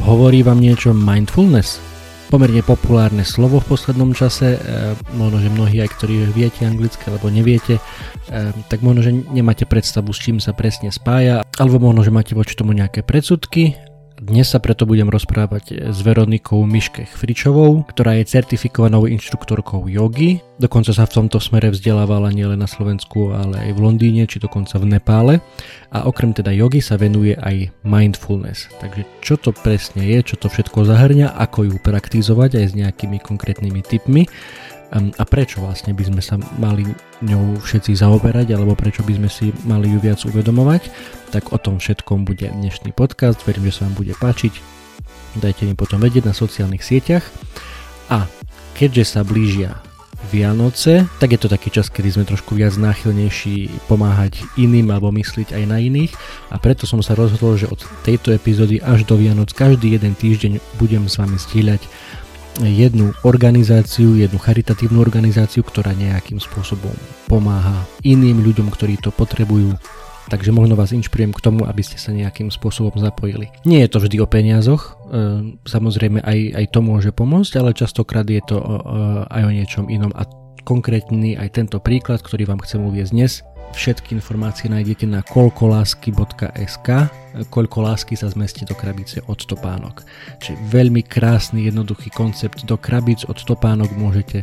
Hovorí vám niečo mindfulness? Pomerne populárne slovo v poslednom čase, e, možno, že mnohí aj ktorí viete anglicky alebo neviete, e, tak možno, že nemáte predstavu, s čím sa presne spája, alebo možno, že máte voči tomu nejaké predsudky, dnes sa preto budem rozprávať s Veronikou Miške Fričovou, ktorá je certifikovanou inštruktorkou jogy. Dokonca sa v tomto smere vzdelávala nielen na Slovensku, ale aj v Londýne, či dokonca v Nepále. A okrem teda jogy sa venuje aj mindfulness. Takže čo to presne je, čo to všetko zahrňa, ako ju praktizovať aj s nejakými konkrétnymi tipmi a prečo vlastne by sme sa mali ňou všetci zaoberať alebo prečo by sme si mali ju viac uvedomovať, tak o tom všetkom bude dnešný podcast, verím, že sa vám bude páčiť. Dajte mi potom vedieť na sociálnych sieťach. A keďže sa blížia Vianoce, tak je to taký čas, kedy sme trošku viac náchylnejší pomáhať iným alebo mysliť aj na iných. A preto som sa rozhodol, že od tejto epizódy až do Vianoc každý jeden týždeň budem s vami zdieľať jednu organizáciu, jednu charitatívnu organizáciu, ktorá nejakým spôsobom pomáha iným ľuďom, ktorí to potrebujú. Takže možno vás inšpirujem k tomu, aby ste sa nejakým spôsobom zapojili. Nie je to vždy o peniazoch, e, samozrejme aj, aj to môže pomôcť, ale častokrát je to aj o niečom inom a konkrétny aj tento príklad, ktorý vám chcem uviezť dnes, Všetky informácie nájdete na koľkolásky.sk Koľko lásky sa zmestí do krabice od topánok. Čiže veľmi krásny, jednoduchý koncept. Do krabic od topánok môžete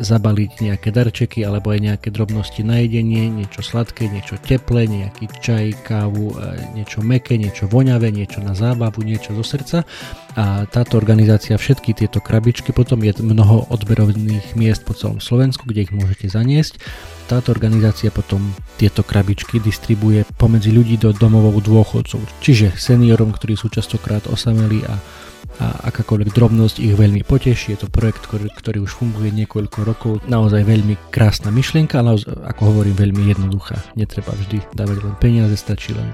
zabaliť nejaké darčeky alebo aj nejaké drobnosti na jedenie, niečo sladké, niečo teplé, nejaký čaj, kávu, e, niečo meké, niečo voňavé, niečo na zábavu, niečo zo srdca. A táto organizácia, všetky tieto krabičky, potom je mnoho odberovných miest po celom Slovensku, kde ich môžete zaniesť táto organizácia potom tieto krabičky distribuje pomedzi ľudí do domovov dôchodcov, čiže seniorom, ktorí sú častokrát osamelí a, a akákoľvek drobnosť ich veľmi poteší. Je to projekt, ktorý, ktorý už funguje niekoľko rokov. Naozaj veľmi krásna myšlienka, ale ako hovorím, veľmi jednoduchá. Netreba vždy dávať len peniaze, stačí len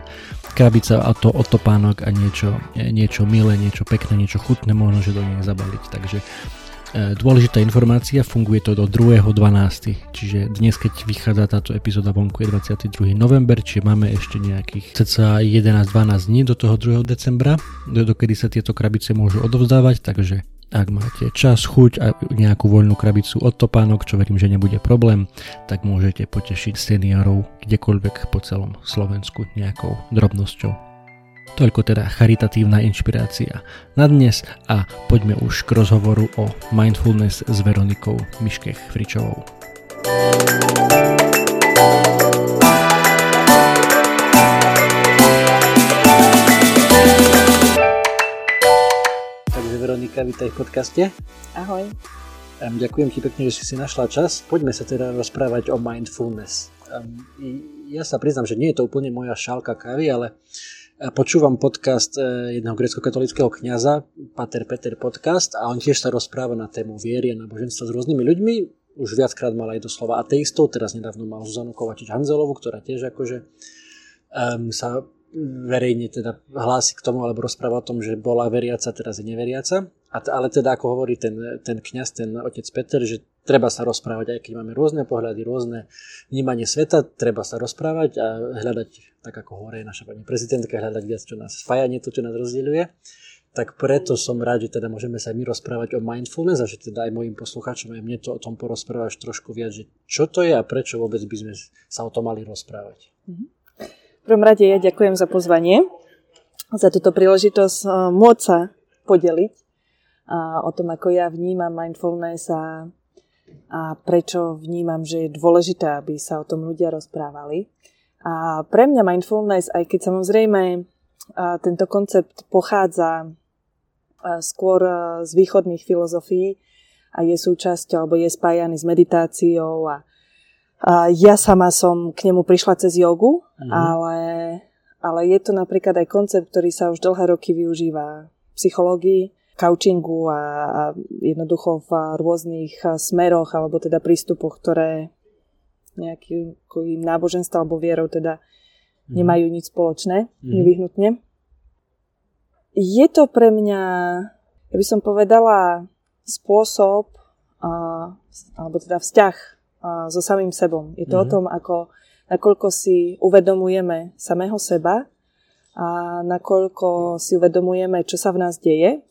krabica a to otopánok a niečo, niečo milé, niečo pekné, niečo chutné možno, že do nej zabaliť. Takže dôležitá informácia, funguje to do 2.12. Čiže dnes, keď vychádza táto epizóda vonku je 22. november, čiže máme ešte nejakých cca 11-12 dní do toho 2. decembra, dokedy sa tieto krabice môžu odovzdávať, takže ak máte čas, chuť a nejakú voľnú krabicu od topánok, čo verím, že nebude problém, tak môžete potešiť seniorov kdekoľvek po celom Slovensku nejakou drobnosťou. Toľko teda charitatívna inšpirácia na dnes a poďme už k rozhovoru o mindfulness s Veronikou Miškech Fričovou. Takže Veronika, vítaj v podcaste. Ahoj. Ďakujem ti pekne, že si si našla čas. Poďme sa teda rozprávať o mindfulness. Ja sa priznám, že nie je to úplne moja šálka kávy, ale počúvam podcast e, jedného grecko-katolického kniaza, Pater Peter podcast, a on tiež sa rozpráva na tému viery a náboženstva s rôznymi ľuďmi. Už viackrát mal aj doslova ateistov, teraz nedávno mal Zuzanu Kovačič Hanzelovu, ktorá tiež akože um, sa verejne teda hlási k tomu, alebo rozpráva o tom, že bola veriaca, teraz je neveriaca. A t- ale teda ako hovorí ten, ten kňaz, ten otec Peter, že treba sa rozprávať, aj keď máme rôzne pohľady, rôzne vnímanie sveta, treba sa rozprávať a hľadať, tak ako hovorí naša pani prezidentka, hľadať viac, čo nás spája, nie to, čo nás rozdeľuje. Tak preto som rád, že teda môžeme sa my rozprávať o mindfulness a že teda aj mojim poslucháčom aj mne to o tom porozprávaš trošku viac, že čo to je a prečo vôbec by sme sa o tom mali rozprávať. V prvom rade ja ďakujem za pozvanie, za túto príležitosť eh, môcť sa podeliť a o tom, ako ja vnímam mindfulness a, a prečo vnímam, že je dôležité, aby sa o tom ľudia rozprávali. A pre mňa mindfulness, aj keď samozrejme tento koncept pochádza skôr z východných filozofií a je súčasťou, alebo je spájaný s meditáciou a, a ja sama som k nemu prišla cez jogu, mm. ale, ale je to napríklad aj koncept, ktorý sa už dlhé roky využíva v psychológii, coachingu a, a jednoducho v rôznych smeroch alebo teda prístupoch, ktoré nejakým náboženstvom alebo vierou teda mm. nemajú nič spoločné, mm. nevyhnutne. Je to pre mňa, ja by som povedala, spôsob, a, alebo teda vzťah a, so samým sebom. Je to mm. o tom, ako, nakoľko si uvedomujeme samého seba a nakoľko si uvedomujeme, čo sa v nás deje.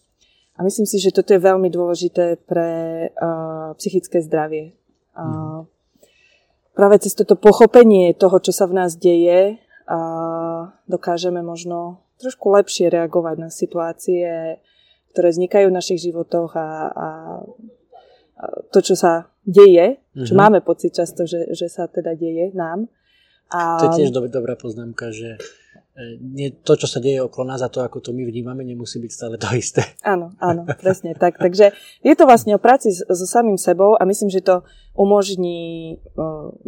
A myslím si, že toto je veľmi dôležité pre uh, psychické zdravie. Mm práve cez toto pochopenie toho, čo sa v nás deje, a dokážeme možno trošku lepšie reagovať na situácie, ktoré vznikajú v našich životoch a, a, to, čo sa deje, čo mm-hmm. máme pocit často, že, že sa teda deje nám. A... To je tiež dobrá poznámka, že nie, to, čo sa deje okolo nás a to, ako to my vnímame, nemusí byť stále to isté. Áno, áno, presne tak. Takže je to vlastne o práci so samým sebou a myslím, že to umožní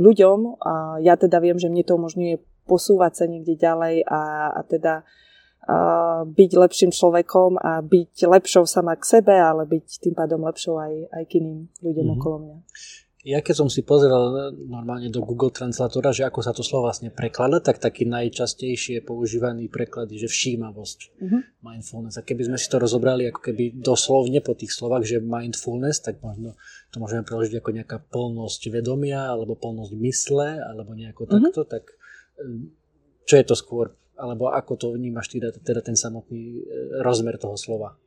ľuďom a ja teda viem, že mne to umožňuje posúvať sa niekde ďalej a, a teda uh, byť lepším človekom a byť lepšou sama k sebe, ale byť tým pádom lepšou aj, aj k iným ľuďom mm-hmm. okolo mňa ja keď som si pozrel normálne do Google Translatora, že ako sa to slovo vlastne preklada, tak taký najčastejšie používaný preklad je, že všímavosť, mm-hmm. mindfulness. A keby sme si to rozobrali ako keby doslovne po tých slovách, že mindfulness, tak možno to môžeme preložiť ako nejaká plnosť vedomia, alebo plnosť mysle, alebo nejako mm-hmm. takto, tak eh, čo je to skôr? Alebo ako to vnímaš teda, teda ten samotný eh, rozmer toho slova?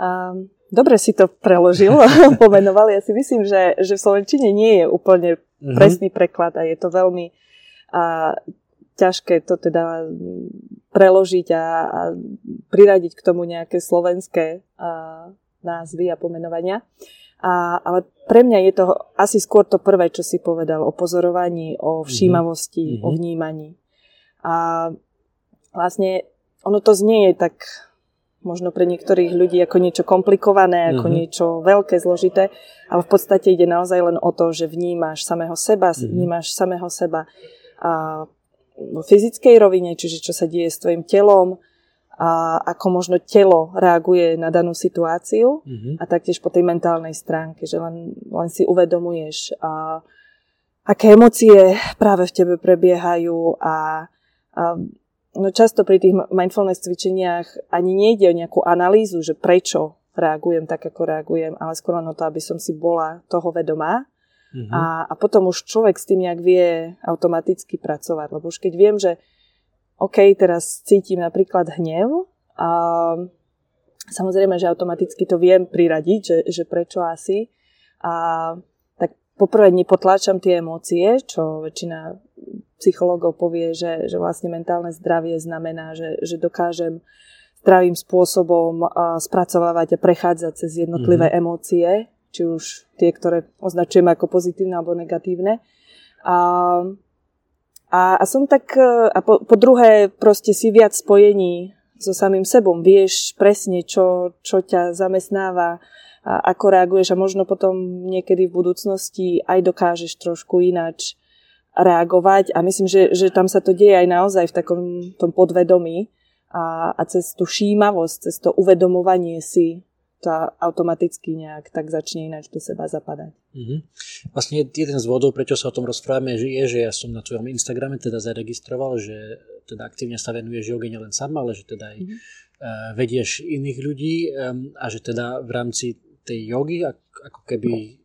Um, dobre si to preložil, pomenoval. Ja si myslím, že, že v Slovenčine nie je úplne mm-hmm. presný preklad a je to veľmi a, ťažké to teda preložiť a, a priradiť k tomu nejaké slovenské a, názvy a pomenovania. A, ale pre mňa je to asi skôr to prvé, čo si povedal, o pozorovaní, o mhm. všímavosti, mm-hmm. o vnímaní. A vlastne ono to znie tak možno pre niektorých ľudí ako niečo komplikované, ako mm-hmm. niečo veľké, zložité, ale v podstate ide naozaj len o to, že vnímaš samého seba, mm-hmm. vnímaš samého seba a vo fyzickej rovine, čiže čo sa deje s tvojim telom, a ako možno telo reaguje na danú situáciu mm-hmm. a taktiež po tej mentálnej stránke, že len, len si uvedomuješ, a, aké emócie práve v tebe prebiehajú a, a no často pri tých mindfulness cvičeniach ani nejde o nejakú analýzu, že prečo reagujem tak, ako reagujem, ale skôr len o to, aby som si bola toho vedomá. Mm-hmm. A, a potom už človek s tým nejak vie automaticky pracovať. Lebo už keď viem, že OK, teraz cítim napríklad hnev a samozrejme, že automaticky to viem priradiť, že, že prečo asi. A tak poprvé nepotláčam tie emócie, čo väčšina psychológov povie, že, že vlastne mentálne zdravie znamená, že, že dokážem zdravým spôsobom spracovávať a prechádzať cez jednotlivé mm-hmm. emócie, či už tie, ktoré označujem ako pozitívne alebo negatívne. A, a, a som tak, a po, po druhé proste si viac spojení so samým sebom. Vieš presne, čo, čo ťa zamestnáva, a ako reaguješ a možno potom niekedy v budúcnosti aj dokážeš trošku ináč reagovať a myslím, že, že tam sa to deje aj naozaj v takom tom podvedomí a, a cez tú šímavosť, cez to uvedomovanie si to automaticky nejak tak začne ináč do seba zapadať. Mm-hmm. Vlastne jeden z vodov, prečo sa o tom rozprávame, je, že ja som na tvojom Instagrame teda zaregistroval, že teda aktívne sa venuješ joge nielen sama, ale že teda aj mm-hmm. vedieš iných ľudí a že teda v rámci tej jogy ako keby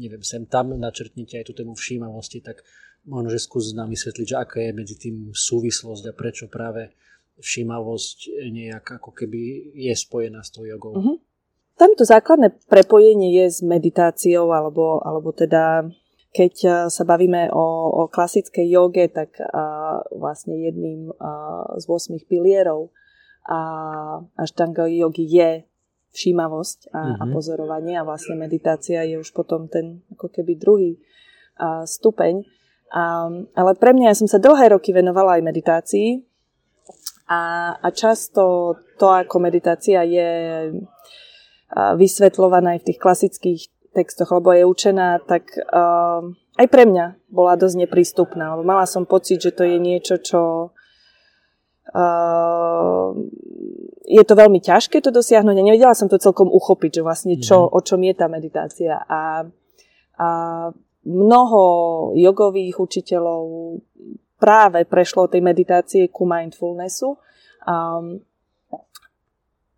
neviem, sem tam načrtnite aj tú tému všímavosti, tak možno, že skús nám vysvetliť, že aká je medzi tým súvislosť a prečo práve všímavosť nejak ako keby je spojená s tou jogou. Uh-huh. Tamto základné prepojenie je s meditáciou, alebo, alebo teda keď eh, sa bavíme o, o klasickej joge, tak a, eh, vlastne jedným a, eh, z 8 pilierov a, a štanga jogy je všímavosť a, uh-huh. a mhm. pozorovanie a vlastne meditácia je už potom ten ako keby druhý a, stupeň. A, ale pre mňa, ja som sa dlhé roky venovala aj meditácii a, a často to, ako meditácia je vysvetľovaná aj v tých klasických textoch, lebo je učená, tak uh, aj pre mňa bola dosť neprístupná. Lebo mala som pocit, že to je niečo, čo uh, je to veľmi ťažké to dosiahnuť a nevedela som to celkom uchopiť, že vlastne čo, mm. o čom je tá meditácia. A, a mnoho jogových učiteľov práve prešlo tej meditácie ku mindfulnessu. Um,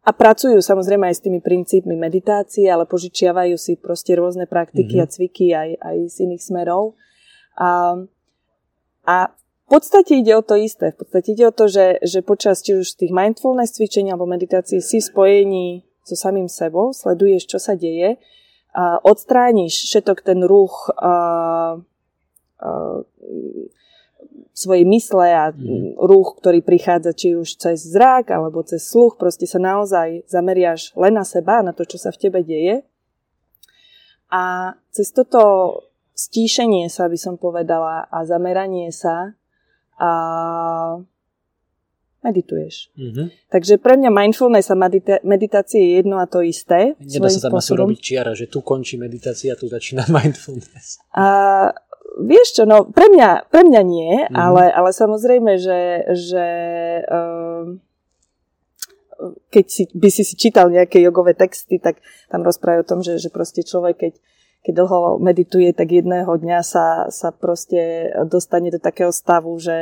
a pracujú samozrejme aj s tými princípmi meditácie, ale požičiavajú si proste rôzne praktiky mm-hmm. a cviky aj, aj z iných smerov. A, a podstate ide o to isté. V podstate ide o to, že, že počas či už tých mindfulness cvičení alebo meditácie si v spojení so samým sebou, sleduješ, čo sa deje, a odstrániš všetok ten ruch a, a, svojej mysle a mm. ruch, ktorý prichádza či už cez zrak alebo cez sluch, proste sa naozaj zameriaš len na seba, na to, čo sa v tebe deje. A cez toto stíšenie sa, by som povedala, a zameranie sa a medituješ. Mm-hmm. Takže pre mňa mindfulness a medita- meditácie je jedno a to isté. Nedá sa tam asi robiť čiara, že tu končí meditácia, tu začína mindfulness. A Vieš čo, no pre mňa, pre mňa nie, mm. ale, ale samozrejme, že, že uh, keď si, by si si čítal nejaké jogové texty, tak tam rozprávajú o tom, že, že proste človek, keď, keď dlho medituje, tak jedného dňa sa, sa proste dostane do takého stavu, že,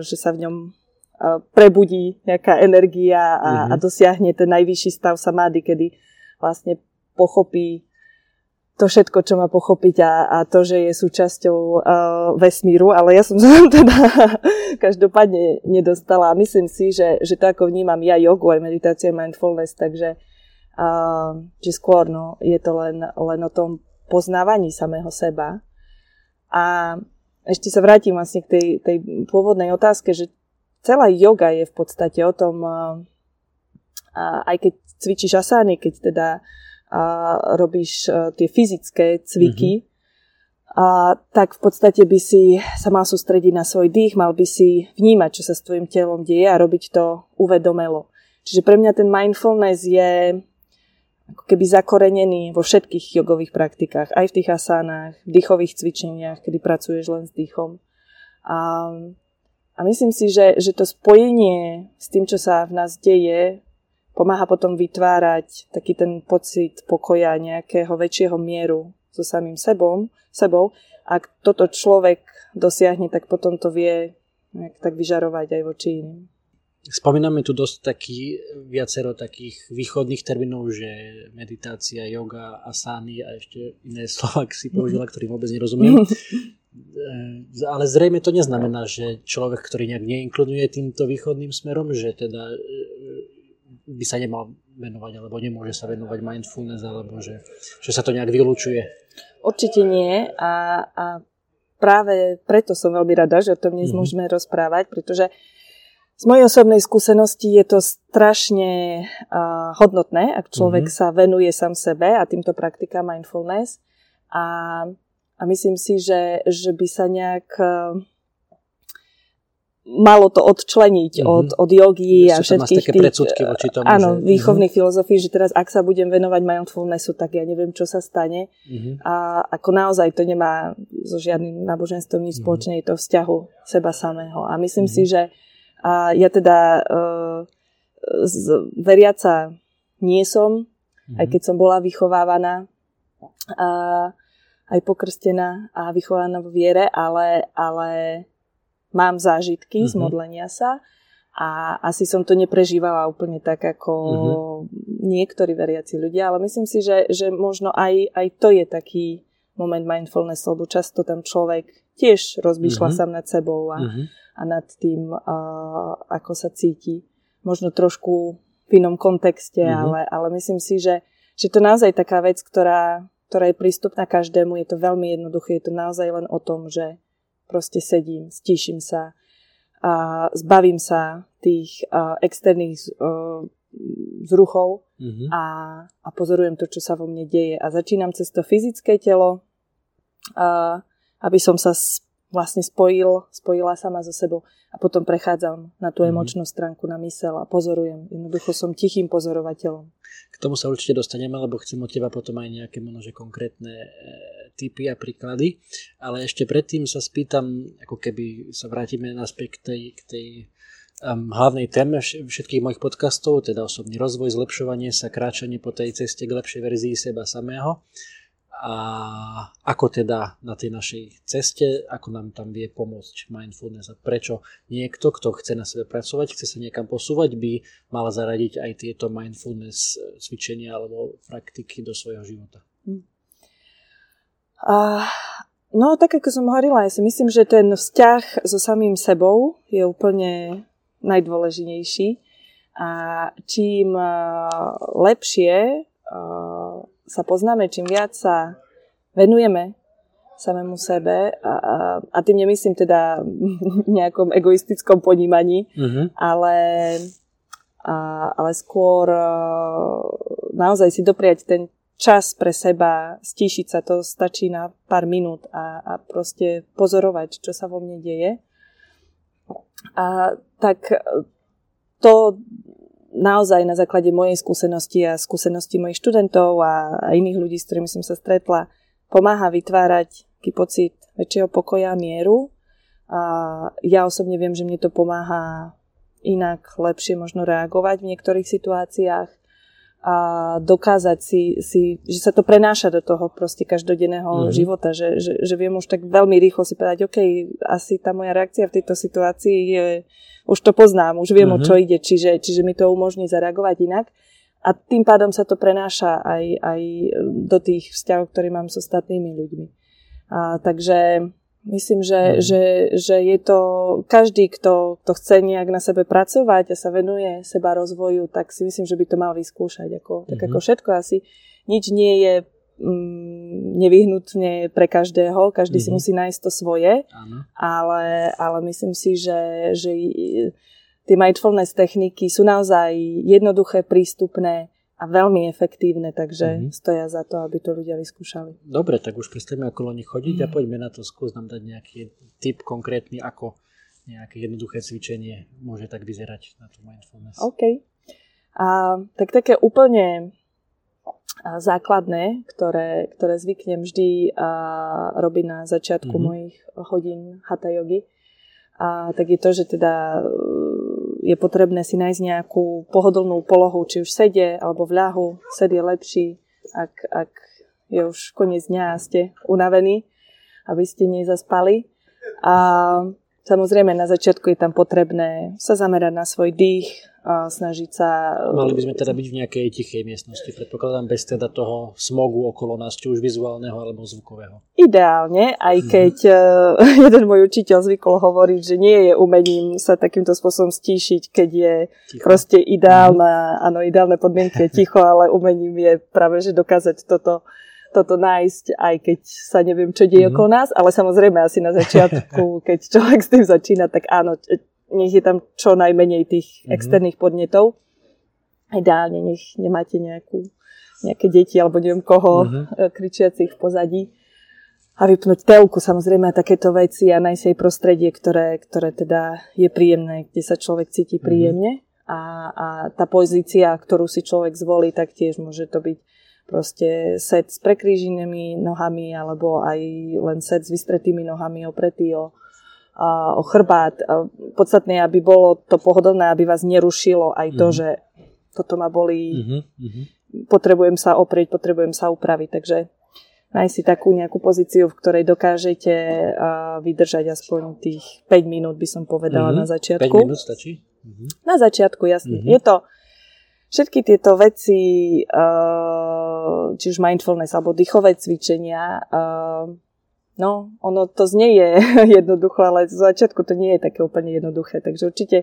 že sa v ňom uh, prebudí nejaká energia a, mm-hmm. a dosiahne ten najvyšší stav samády, kedy vlastne pochopí to všetko, čo má pochopiť a, a to, že je súčasťou uh, vesmíru, ale ja som sa tam teda každopádne nedostala. Myslím si, že, že to ako vnímam ja jogu, aj meditáciu, mindfulness, takže uh, že skôr no, je to len, len o tom poznávaní samého seba. A ešte sa vrátim vlastne k tej, tej pôvodnej otázke, že celá yoga je v podstate o tom, aj keď cvičíš asány, keď teda robíš tie fyzické cviky, mm-hmm. a tak v podstate by si sa mal sústrediť na svoj dých, mal by si vnímať, čo sa s tvojim telom deje a robiť to uvedomelo. Čiže pre mňa ten mindfulness je ako keby zakorenený vo všetkých jogových praktikách, aj v tých asánach, v dýchových cvičeniach, kedy pracuješ len s dýchom. A, a myslím si, že, že to spojenie s tým, čo sa v nás deje, pomáha potom vytvárať taký ten pocit pokoja nejakého väčšieho mieru so samým sebou. sebou. Ak toto človek dosiahne, tak potom to vie tak vyžarovať aj voči iným. Spomíname tu dosť taký, viacero takých východných termínov, že meditácia, yoga, asány a ešte iné slova, si použila, ktorým vôbec nerozumiem. Ale zrejme to neznamená, že človek, ktorý nejak neinkluduje týmto východným smerom, že teda by sa nemal venovať, alebo nemôže sa venovať mindfulness, alebo že, že sa to nejak vylúčuje? Určite nie a, a práve preto som veľmi rada, že o tom dnes mm-hmm. môžeme rozprávať, pretože z mojej osobnej skúsenosti je to strašne uh, hodnotné, ak človek mm-hmm. sa venuje sám sebe a týmto praktikám mindfulness a, a myslím si, že, že by sa nejak uh, malo to odčleniť mm-hmm. od, od jogy a všetkých také tých, predsudky voči tomu, áno, že... výchovných mm-hmm. filozofií, že teraz ak sa budem venovať mindfulnessu, tak ja neviem, čo sa stane. Mm-hmm. A ako naozaj to nemá so žiadnym náboženstvom nič mm-hmm. spoločné, je to vzťahu seba samého. A myslím mm-hmm. si, že a ja teda uh, z, veriaca nie som, mm-hmm. aj keď som bola vychovávaná a aj pokrstená a vychovaná v viere, ale, ale mám zážitky mm-hmm. z mhm. modlenia sa a asi som to neprežívala úplne tak ako mm-hmm. niektorí veriaci ľudia, ale myslím si, že, že možno aj, aj to je taký moment mindfulness, lebo často tam človek tiež rozmýšľa mm-hmm. sám nad sebou a, mm-hmm. a nad tým, a, ako sa cíti. Možno trošku v inom kontexte, mm-hmm. ale, ale myslím si, že, že to naozaj taká vec, ktorá, ktorá je prístupná každému. Je to veľmi jednoduché, je to naozaj len o tom, že proste sedím, stíšim sa a zbavím sa tých uh, externých uh, s ruchou mm-hmm. a, a pozorujem to, čo sa vo mne deje. A začínam cez to fyzické telo, a, aby som sa vlastne spojil, spojila sama so sebou a potom prechádzam na tú mm. emočnú stránku, na mysel a pozorujem. Jednoducho som tichým pozorovateľom. K tomu sa určite dostaneme, lebo chcem od teba potom aj nejaké možno, konkrétne e, typy a príklady. Ale ešte predtým sa spýtam, ako keby sa vrátime naspäť k tej, k tej um, hlavnej téme všetkých mojich podcastov, teda osobný rozvoj, zlepšovanie sa, kráčanie po tej ceste k lepšej verzii seba samého a ako teda na tej našej ceste, ako nám tam vie pomôcť mindfulness a prečo niekto, kto chce na sebe pracovať, chce sa niekam posúvať, by mal zaradiť aj tieto mindfulness e, cvičenia alebo praktiky do svojho života. Uh, no, tak ako som hovorila, ja si myslím, že ten vzťah so samým sebou je úplne najdôležitejší a čím lepšie sa poznáme, čím viac sa venujeme samému sebe a, a, a tým nemyslím teda nejakom egoistickom ponímaní, uh-huh. ale, a, ale skôr a, naozaj si dopriať ten čas pre seba, stíšiť sa, to stačí na pár minút a, a proste pozorovať, čo sa vo mne deje. A tak to naozaj na základe mojej skúsenosti a skúsenosti mojich študentov a, a iných ľudí, s ktorými som sa stretla, pomáha vytvárať taký pocit väčšieho pokoja mieru. A ja osobne viem, že mne to pomáha inak lepšie možno reagovať v niektorých situáciách a dokázať si, si, že sa to prenáša do toho proste každodenného mm-hmm. života, že, že, že viem už tak veľmi rýchlo si povedať, OK, asi tá moja reakcia v tejto situácii je, už to poznám, už viem, mm-hmm. o mhm. čo ide, čiže, čiže mi to umožní zareagovať inak. A tým pádom sa to prenáša aj, aj do tých vzťahov, ktoré mám s ostatnými ľuďmi. A, takže Myslím, že, mm. že, že je to každý, kto, kto chce nejak na sebe pracovať a sa venuje seba rozvoju, tak si myslím, že by to mal vyskúšať. Ako, mm Tak ako mhm. všetko asi nič nie je mm, nevyhnutne pre každého, každý mm-hmm. si mhm. musí nájsť to svoje, ale, ale myslím si, že, že tie mindfulness techniky sú naozaj jednoduché, prístupné a veľmi efektívne, takže mm-hmm. stoja za to, aby to ľudia vyskúšali. Dobre, tak už prestaňme okolo nich chodiť mm-hmm. a poďme na to, skús nám dať nejaký tip konkrétny, ako nejaké jednoduché cvičenie môže tak vyzerať na tú mindfulness. OK. A, tak také úplne základné, ktoré, ktoré zvyknem vždy a, robiť na začiatku mm-hmm. mojich hodín hatha yogi, a, tak je to, že teda je potrebné si nájsť nejakú pohodlnú polohu, či už sede alebo v ľahu. Sed je lepší, ak, ak je už koniec dňa a ste unavení, aby ste nezaspali. A samozrejme na začiatku je tam potrebné sa zamerať na svoj dých, snažiť sa... Mali by sme teda byť v nejakej tichej miestnosti, predpokladám, bez teda toho smogu okolo nás, či už vizuálneho alebo zvukového. Ideálne, aj mhm. keď mm. jeden môj učiteľ zvykol hovoriť, že nie je umením sa takýmto spôsobom stíšiť, keď je ticho. proste ideálna, mm. áno, ideálne podmienky je ticho, ale umením je práve, že dokázať toto toto nájsť, aj keď sa neviem, čo deje mm okolo nás, ale samozrejme asi na začiatku, keď človek s tým začína, tak áno, nech je tam čo najmenej tých mm-hmm. externých podnetov. Ideálne nech nemáte nejakú, nejaké deti alebo neviem koho mm-hmm. kričiacich v pozadí. A vypnúť telku samozrejme a takéto veci a nájsť aj prostredie, ktoré, ktoré teda je príjemné, kde sa človek cíti mhm. príjemne. Mm-hmm. A, a tá pozícia, ktorú si človek zvolí, tak tiež môže to byť proste set s prekríženými nohami alebo aj len set s vystretými nohami opretý o, o chrbát. Podstatné, aby bolo to pohodlné, aby vás nerušilo aj to, mm. že toto ma bolí, mm-hmm. potrebujem sa oprieť, potrebujem sa upraviť. Takže nájsť si takú nejakú pozíciu, v ktorej dokážete vydržať aspoň tých 5 minút, by som povedala mm-hmm. na začiatku. 5 minút stačí? Mm-hmm. Na začiatku, jasne. Mm-hmm. Je to všetky tieto veci, či už mindfulness alebo dýchové cvičenia, No, ono to znie je jednoducho, ale z začiatku to nie je také úplne jednoduché. Takže určite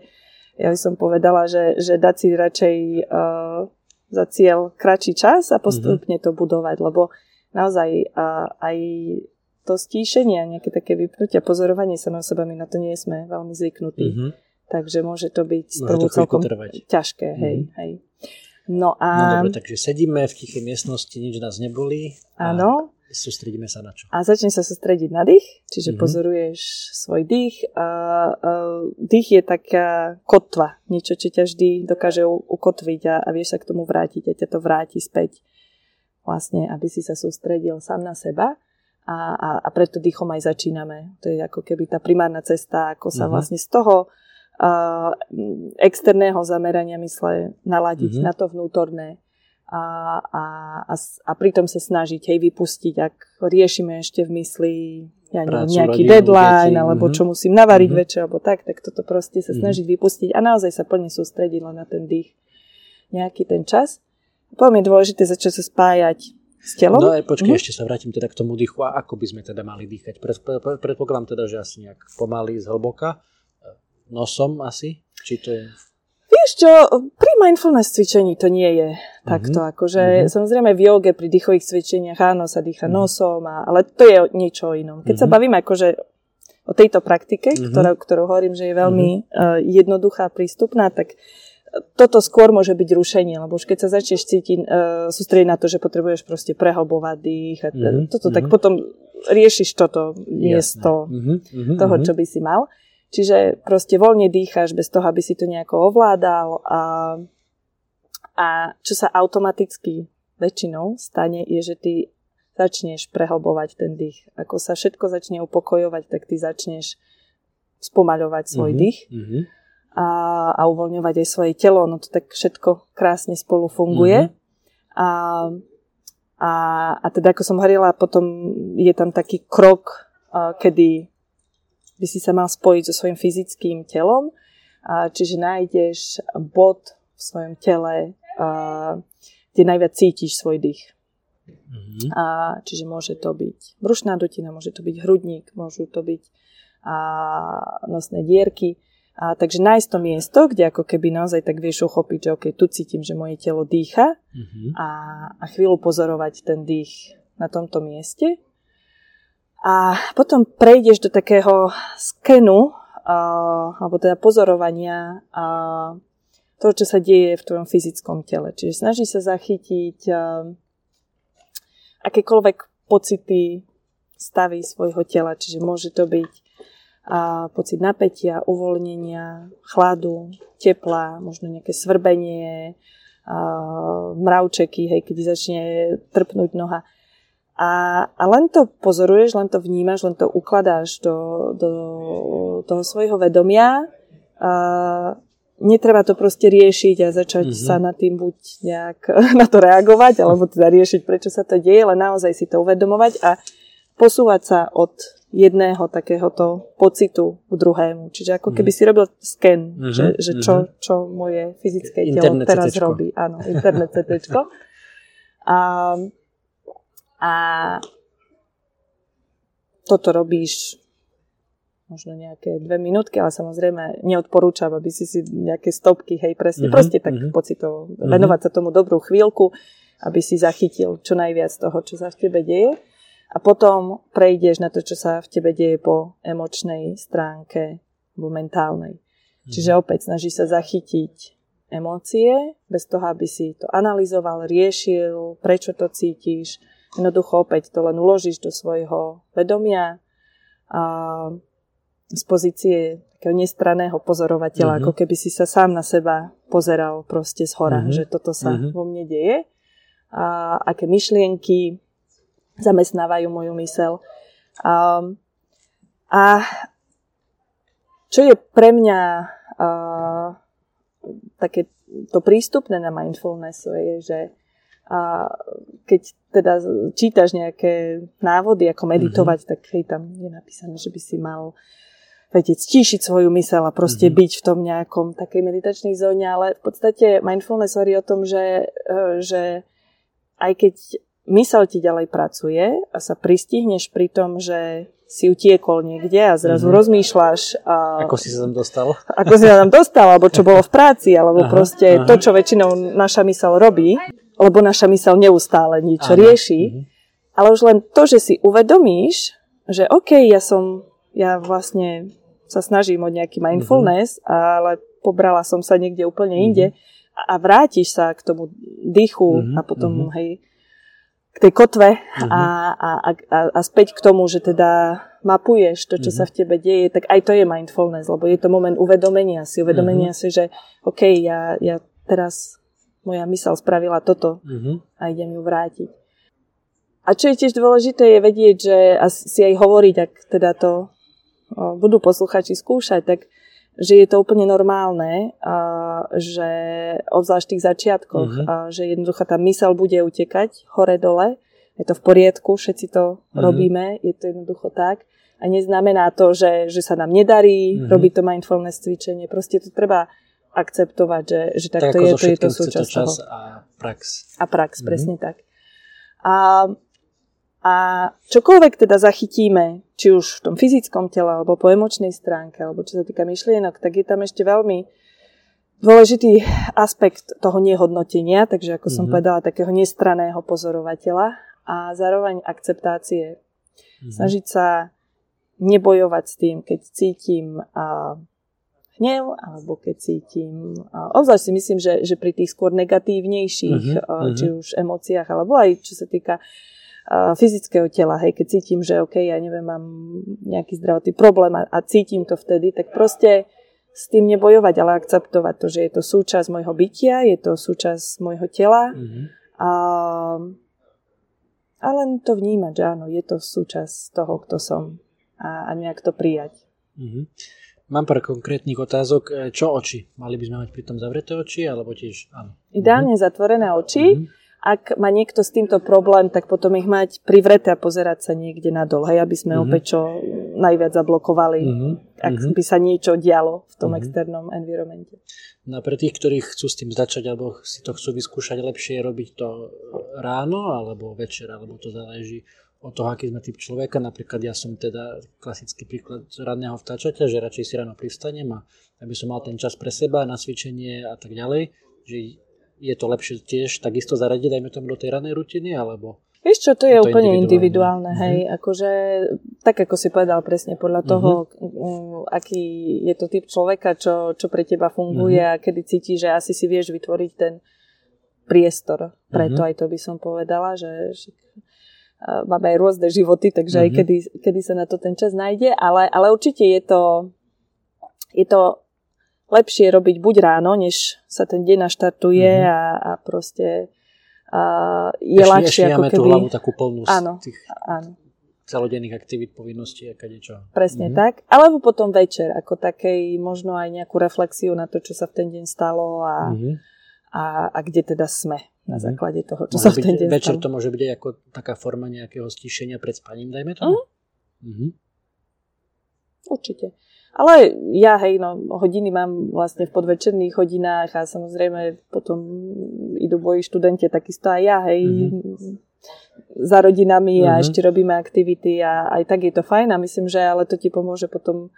ja by som povedala, že, že dať si radšej uh, za cieľ kratší čas a postupne mm-hmm. to budovať, lebo naozaj uh, aj to stíšenie a nejaké také vypnutia, pozorovanie sa na seba, my na to nie sme veľmi zvyknutí. Mm-hmm. Takže môže to byť sprvu celkom trvať. ťažké. Mm. Hej, hej. No a... No dobre, takže sedíme v tichej miestnosti, nič nás nebolí. Áno. Sústredíme sa na čo? A začne sa sústrediť na dých, čiže mm-hmm. pozoruješ svoj dých. A, a, dých je taká kotva, niečo, čo ťa vždy dokáže ukotviť a, a vieš sa k tomu vrátiť a ťa to vráti späť. Vlastne, aby si sa sústredil sám na seba a, a, a preto dýchom aj začíname. To je ako keby tá primárna cesta, ako sa mm-hmm. vlastne z toho uh, externého zamerania mysle naladiť mm-hmm. na to vnútorné a, a, a, a pritom sa snažiť hej vypustiť, ak riešime ešte v mysli ja neviem, nejaký rodinu, deadline, deti. alebo mm-hmm. čo musím navariť mm-hmm. večer, alebo tak, tak toto proste sa mm-hmm. snažiť vypustiť a naozaj sa plne sústrediť len na ten dých nejaký ten čas. Je dôležité začať sa spájať s telom. No aj počkej, mm-hmm. ešte sa vrátim teda k tomu dýchu a ako by sme teda mali dýchať. Predpokladám teda, že asi nejak pomaly, zhlboka, nosom asi, či to je... Vieš čo, pri mindfulness cvičení to nie je takto. Mm-hmm. Akože, mm-hmm. Samozrejme v joge pri dýchových cvičeniach áno, sa dýcha mm-hmm. nosom, a, ale to je niečo inom. Keď mm-hmm. sa mhm. bavíme akože o tejto praktike, mm-hmm. ktorá, ktorú hovorím, že je veľmi mm-hmm. uh, jednoduchá, prístupná, tak toto skôr môže byť rušenie, lebo už keď sa začneš cítiť, uh, sústrediť na to, že potrebuješ proste prehlbovať dých a mm-hmm. toto, tak mm-hmm. potom riešiš toto miesto mm-hmm. toho, čo by si mal. Čiže proste voľne dýcháš bez toho, aby si to nejako ovládal a, a čo sa automaticky väčšinou stane, je, že ty začneš prehlbovať ten dých. Ako sa všetko začne upokojovať, tak ty začneš spomaľovať svoj mm-hmm. dých mm-hmm. A, a uvoľňovať aj svoje telo. No to tak všetko krásne spolu funguje. Mm-hmm. A, a, a teda, ako som hovorila, potom je tam taký krok, kedy by si sa mal spojiť so svojím fyzickým telom, čiže nájdeš bod v svojom tele, kde najviac cítiš svoj dých. Mm-hmm. A, čiže môže to byť brušná dutina, môže to byť hrudník, môžu to byť a, nosné dierky. A, takže nájsť to miesto, kde ako keby naozaj tak vieš uchopiť, že okay, tu cítim, že moje telo dýcha mm-hmm. a, a chvíľu pozorovať ten dých na tomto mieste a potom prejdeš do takého skenu, uh, alebo teda pozorovania uh, toho, čo sa deje v tvojom fyzickom tele. Čiže snaží sa zachytiť uh, akékoľvek pocity, stavy svojho tela. Čiže môže to byť uh, pocit napätia, uvoľnenia, chladu, tepla, možno nejaké svrbenie, uh, mravčeky, hej, keď začne trpnúť noha. A, a len to pozoruješ, len to vnímaš, len to ukladáš do, do toho svojho vedomia. A netreba to proste riešiť a začať mm-hmm. sa na tým buď nejak na to reagovať, alebo teda riešiť, prečo sa to deje, ale naozaj si to uvedomovať a posúvať sa od jedného takéhoto pocitu k druhému. Čiže ako keby mhm. si robil sken, mm-hmm. že, že čo, mhm. čo moje fyzické telo teraz CTčko. robí. Áno, internet CT. A, a toto robíš možno nejaké dve minútky, ale samozrejme neodporúčam, aby si si nejaké stopky, hej, presne, mm-hmm, proste tak mm-hmm. pocitovo mm-hmm. venovať sa tomu dobrú chvíľku, aby si zachytil čo najviac toho, čo sa v tebe deje a potom prejdeš na to, čo sa v tebe deje po emočnej stránke alebo mentálnej. Mm-hmm. Čiže opäť snaží sa zachytiť emócie, bez toho, aby si to analyzoval, riešil, prečo to cítiš, Jednoducho opäť to len uložíš do svojho vedomia a z pozície takého nestraného pozorovateľa, uh-huh. ako keby si sa sám na seba pozeral proste z hora, uh-huh. že toto sa uh-huh. vo mne deje a aké myšlienky zamestnávajú moju mysel. A, a čo je pre mňa a, také to prístupné na mindfulness je, že a keď teda čítaš nejaké návody, ako meditovať, mm-hmm. tak hej, tam je napísané, že by si mal vedieť stíšiť svoju mysel a proste mm-hmm. byť v tom nejakom takej meditačnej zóne, ale v podstate mindfulness hovorí o tom, že, e, že aj keď mysel ti ďalej pracuje a sa pristihneš pri tom, že si utiekol niekde a zrazu mm-hmm. rozmýšľaš. A, ako si sa tam dostal? Ako si sa tam dostal, alebo čo bolo v práci, alebo aha, proste aha. to, čo väčšinou naša mysel robí lebo naša mysel neustále niečo Áno. rieši, mm-hmm. ale už len to, že si uvedomíš, že OK, ja som, ja vlastne sa snažím o nejaký mindfulness, mm-hmm. ale pobrala som sa niekde úplne mm-hmm. inde a, a vrátiš sa k tomu dýchu mm-hmm. a potom, mm-hmm. hej, k tej kotve mm-hmm. a, a, a, a späť k tomu, že teda mapuješ to, čo mm-hmm. sa v tebe deje, tak aj to je mindfulness, lebo je to moment uvedomenia si, uvedomenia mm-hmm. si, že OK, ja, ja teraz moja mysel spravila toto mm-hmm. a idem ju vrátiť. A čo je tiež dôležité, je vedieť, že a si aj hovoriť, ak teda to o, budú posluchači skúšať, tak že je to úplne normálne, a, že obzvlášť v tých začiatkoch, mm-hmm. a, že jednoducho tá mysel bude utekať hore-dole, je to v poriadku, všetci to mm-hmm. robíme, je to jednoducho tak. A neznamená to, že, že sa nám nedarí mm-hmm. robiť to mindfulness cvičenie. Proste to treba akceptovať, že, že takto tak je, to je to súčasť čas toho. a prax. A prax, mm-hmm. presne tak. A, a čokoľvek teda zachytíme, či už v tom fyzickom tele, alebo po emočnej stránke, alebo čo sa týka myšlienok, tak je tam ešte veľmi dôležitý aspekt toho nehodnotenia, takže ako mm-hmm. som mhm. povedala, takého nestraného pozorovateľa a zároveň akceptácie. Mm-hmm. Snažiť sa nebojovať s tým, keď cítim a, hnev, alebo keď cítim... Obzvlášť si myslím, že, že pri tých skôr negatívnejších, a, či už emóciách, alebo aj čo sa týka fyzického tela, hej, keď cítim, že OK, ja neviem, mám nejaký zdravotný problém a, a cítim to vtedy, tak proste s tým nebojovať, ale akceptovať to, že je to súčasť môjho bytia, je to súčasť môjho tela mm-hmm. a a len to vnímať, že áno, je to súčasť toho, kto som a, a nejak to prijať. Mm-hmm. Mám pár konkrétnych otázok. E, čo oči? Mali by sme mať pri tom zavreté oči, alebo tiež áno? Ideálne mm-hmm. zatvorené oči. Mm-hmm. Ak má niekto s týmto problém, tak potom ich mať privreté a pozerať sa niekde nadol, hej, aby sme mm-hmm. opäť čo najviac zablokovali, mm-hmm. ak mm-hmm. by sa niečo dialo v tom mm-hmm. externom environmente. No a pre tých, ktorí chcú s tým začať alebo si to chcú vyskúšať lepšie, robiť to ráno alebo večer, alebo to záleží od toho, aký sme typ človeka. Napríklad ja som teda klasický príklad radného vtáčaťa, že radšej si ráno pristanem a aby som mal ten čas pre seba na cvičenie a tak ďalej, že je to lepšie tiež takisto zaradiť, dajme tomu do tej ranej rutiny, alebo Vieš čo, to je to úplne individuálne, individuálne hej, mm-hmm. akože tak ako si povedal presne podľa toho, mm-hmm. aký je to typ človeka, čo, čo pre teba funguje mm-hmm. a kedy cítiš, že asi si vieš vytvoriť ten priestor. Preto mm-hmm. aj to by som povedala, že, že máme aj rôzne životy, takže mm-hmm. aj mhm. kedy, kedy sa na to ten čas nájde, ale, ale určite je to, je to lepšie robiť buď ráno, než sa ten deň naštartuje mm-hmm. a, a proste a je ešte, ľahšie ako keby... tú hlavu takú plnú áno, tých áno. celodenných aktivít, povinností a kadečo. Presne mm-hmm. tak. Alebo potom večer, ako takej možno aj nejakú reflexiu na to, čo sa v ten deň stalo a, mm-hmm. a, a kde teda sme na mm-hmm. základe toho, čo môže sa v ten deň Večer to môže byť ako taká forma nejakého stíšenia pred spaním, dajme to? Mm-hmm. Mm-hmm. Určite. Ale ja, hej, no, hodiny mám vlastne v podvečerných hodinách a samozrejme potom idú boji študenti, takisto aj ja, hej, mm-hmm. za rodinami mm-hmm. a mhm. ešte robíme aktivity a aj tak je to fajn a myslím, že ale to ti pomôže potom,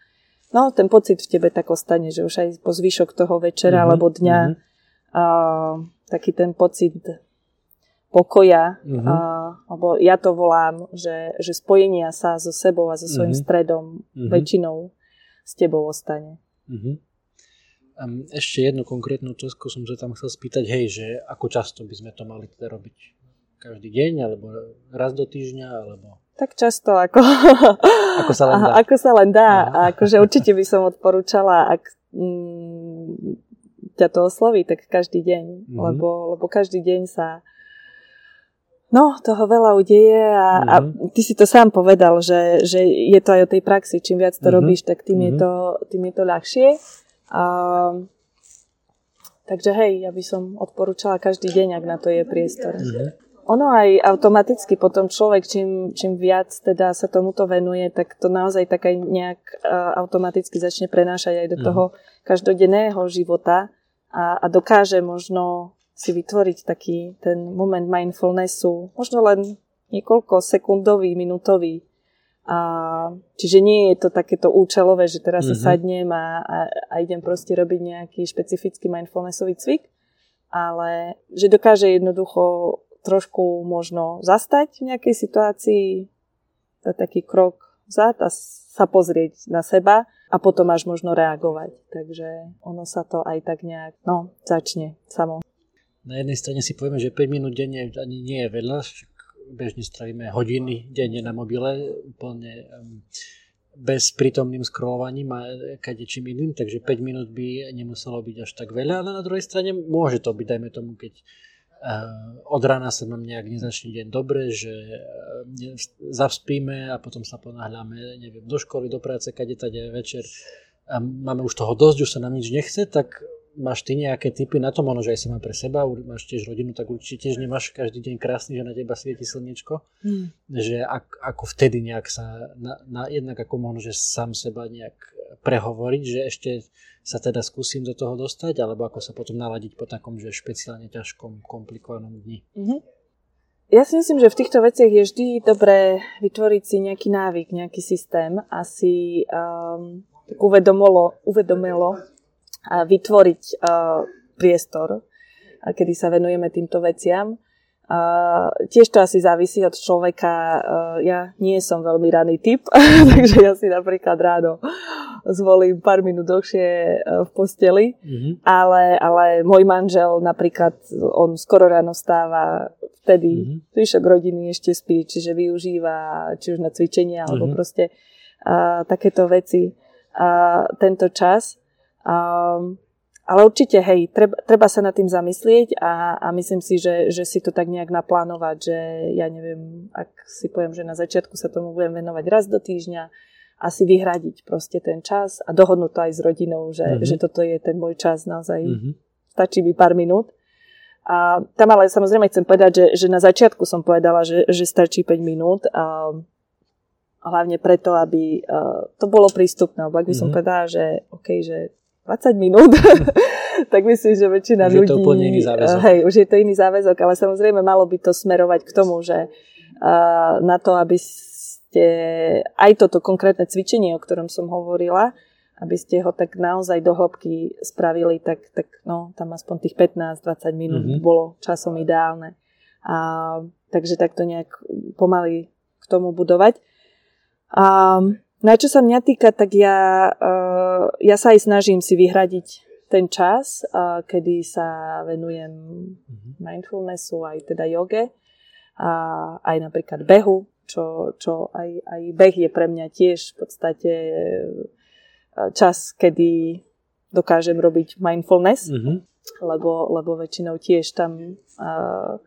no, ten pocit v tebe tak ostane, že už aj po zvyšok toho večera mm-hmm. alebo dňa mm-hmm. a, taký ten pocit pokoja, mm-hmm. a, alebo ja to volám, že, že spojenia sa so sebou a so svojím mm-hmm. stredom mm-hmm. väčšinou s tebou ostane. Uh-huh. Um, ešte jednu konkrétnu otázku som sa tam chcel spýtať, hej, že ako často by sme to mali teda robiť? Každý deň, alebo raz do týždňa, alebo... Tak často, ako, ako sa len dá. Ako sa len dá. Akože určite by som odporúčala, ak mm, ťa to osloví, tak každý deň. Mm-hmm. Lebo, lebo každý deň sa No, toho veľa udeje a, mm-hmm. a ty si to sám povedal, že, že je to aj o tej praxi. Čím viac to mm-hmm. robíš, tak tým, mm-hmm. je mhm. to, tým je to ľahšie. A, takže hej, ja by som odporúčala každý deň, ak na to je priestor. Mm-hmm. Ono aj automaticky potom človek, čím, čím viac teda sa tomuto venuje, tak to naozaj tak aj nejak uh, automaticky začne prenášať aj do mm-hmm. toho každodenného života a, a dokáže možno si vytvoriť taký ten moment mindfulnessu, možno len niekoľko sekundový, minutový. A, čiže nie je to takéto účelové, že teraz mm-hmm. mhm. sadnem a, a, a idem proste robiť nejaký špecifický mindfulnessový cvik, ale že dokáže jednoducho trošku možno zastať v nejakej situácii, dať taký krok vzad a sa pozrieť na seba a potom až možno reagovať. Takže ono sa to aj tak nejak, no, začne samo. Na jednej strane si povieme, že 5 minút denne ani nie je veľa, bežne stravíme hodiny denne na mobile, úplne um, bez prítomným scrollovaním a kadečím iným, takže 5 minút by nemuselo byť až tak veľa, ale na druhej strane môže to byť, dajme tomu, keď od rána sa nám nejak nezačne deň dobre, že zavspíme a potom sa ponáhľame neviem, do školy, do práce, kade tade večer. A máme už toho dosť, už sa nám nič nechce, tak máš ty nejaké typy na to, možno, že aj sama pre seba, máš tiež rodinu, tak určite tiež nemáš každý deň krásny, že na teba svieti slnečko, hmm. že ak, ako vtedy nejak sa, na, na, jednak ako možno, že sám seba nejak prehovoriť, že ešte sa teda skúsim do toho dostať, alebo ako sa potom naladiť po takom, že špeciálne ťažkom, komplikovanom dni. Mm-hmm. Ja si myslím, že v týchto veciach je vždy dobré vytvoriť si nejaký návyk, nejaký systém a si um, uvedomilo, uvedomilo a vytvoriť uh, priestor, kedy sa venujeme týmto veciam. Uh, tiež to asi závisí od človeka. Uh, ja nie som veľmi raný typ, takže ja si napríklad ráno zvolím pár minút dlhšie e, v posteli, mm-hmm. ale, ale môj manžel napríklad, on skoro ráno stáva vtedy, mm-hmm. zvyšok rodiny ešte spí, čiže využíva či už na cvičenie, alebo mm-hmm. proste a, takéto veci a, tento čas. A, ale určite, hej, treba, treba sa nad tým zamyslieť a, a myslím si, že, že si to tak nejak naplánovať, že ja neviem, ak si poviem, že na začiatku sa tomu budem venovať raz do týždňa, asi vyhradiť proste ten čas a dohodnúť to aj s rodinou, že, mm-hmm. že toto je ten môj čas naozaj. Mm-hmm. Stačí mi pár minút. A tam ale samozrejme chcem povedať, že, že na začiatku som povedala, že, že stačí 5 minút a hlavne preto, aby uh, to bolo prístupné. Lebo ak by mm-hmm. som mhm. povedala, že OK, že 20 minút, tak myslím, že väčšina už ľudí... Je to úplne iný záväzok. Hej, už je to iný záväzok, ale samozrejme malo by to smerovať k tomu, že uh, na to, aby ste aj toto konkrétne cvičenie, o ktorom som hovorila, aby ste ho tak naozaj do hĺbky spravili, tak, tak no, tam aspoň tých 15-20 minút mm-hmm. bolo časom ideálne. A, takže takto nejak pomaly k tomu budovať. A, na čo sa mňa týka, tak ja, uh, ja sa aj snažím si vyhradiť ten čas, uh, kedy sa venujem mm-hmm. mindfulnessu, aj teda joge, a aj napríklad behu, čo, čo aj, aj beh je pre mňa tiež v podstate e, čas, kedy dokážem robiť mindfulness, mm-hmm. lebo, lebo väčšinou tiež tam, uh,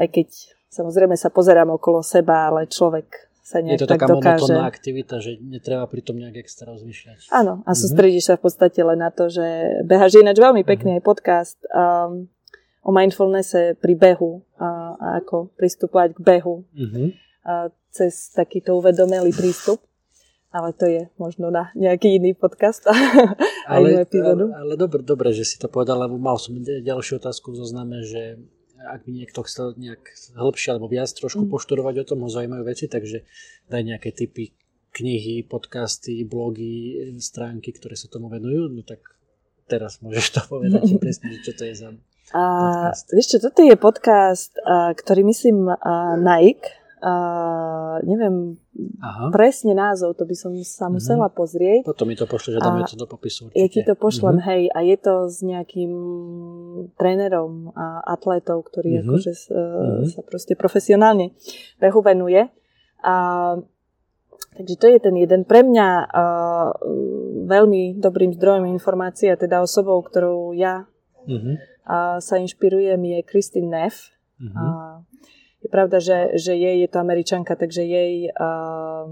aj keď samozrejme sa pozerám okolo seba, ale človek sa nejak Je to tak taká dokáže. aktivita, že netreba pri tom nejak extra rozmýšľať. Áno, a mm-hmm. sústredíš sa v podstate len na to, že behaš. Je ináč veľmi pekný mm-hmm. aj podcast um, o mindfulnesse pri behu a, a ako pristupovať k behu. Mm-hmm cez takýto uvedomelý prístup. Ale to je možno na nejaký iný podcast ale, epizódu. Ale, ale dobre, dobre, že si to povedal, lebo mal som ďalšiu otázku v zozname, že ak by niekto chcel nejak hĺbšie alebo viac trošku mm. poštudovať o tom, ho zaujímajú veci, takže daj nejaké typy knihy, podcasty, blogy, stránky, ktoré sa tomu venujú, no tak teraz môžeš to povedať presne, čo to je za podcast. A, vieš čo, toto je podcast, a, ktorý myslím a, Nike Uh, neviem Aha. presne názov, to by som sa mhm. musela pozrieť. Potom mi to pošle, že dáme to do popisu určite. Ja ti to pošlem, uh-huh. hej, a je to s nejakým trénerom a atlétov, ktorý uh-huh. akože uh-huh. sa proste profesionálne behu venuje. A, takže to je ten jeden. Pre mňa uh, veľmi dobrým zdrojom informácií a teda osobou, ktorou ja uh-huh. uh, sa inšpirujem je Kristin Neff. Uh-huh. Uh, je pravda, že, že jej je to američanka, takže jej uh,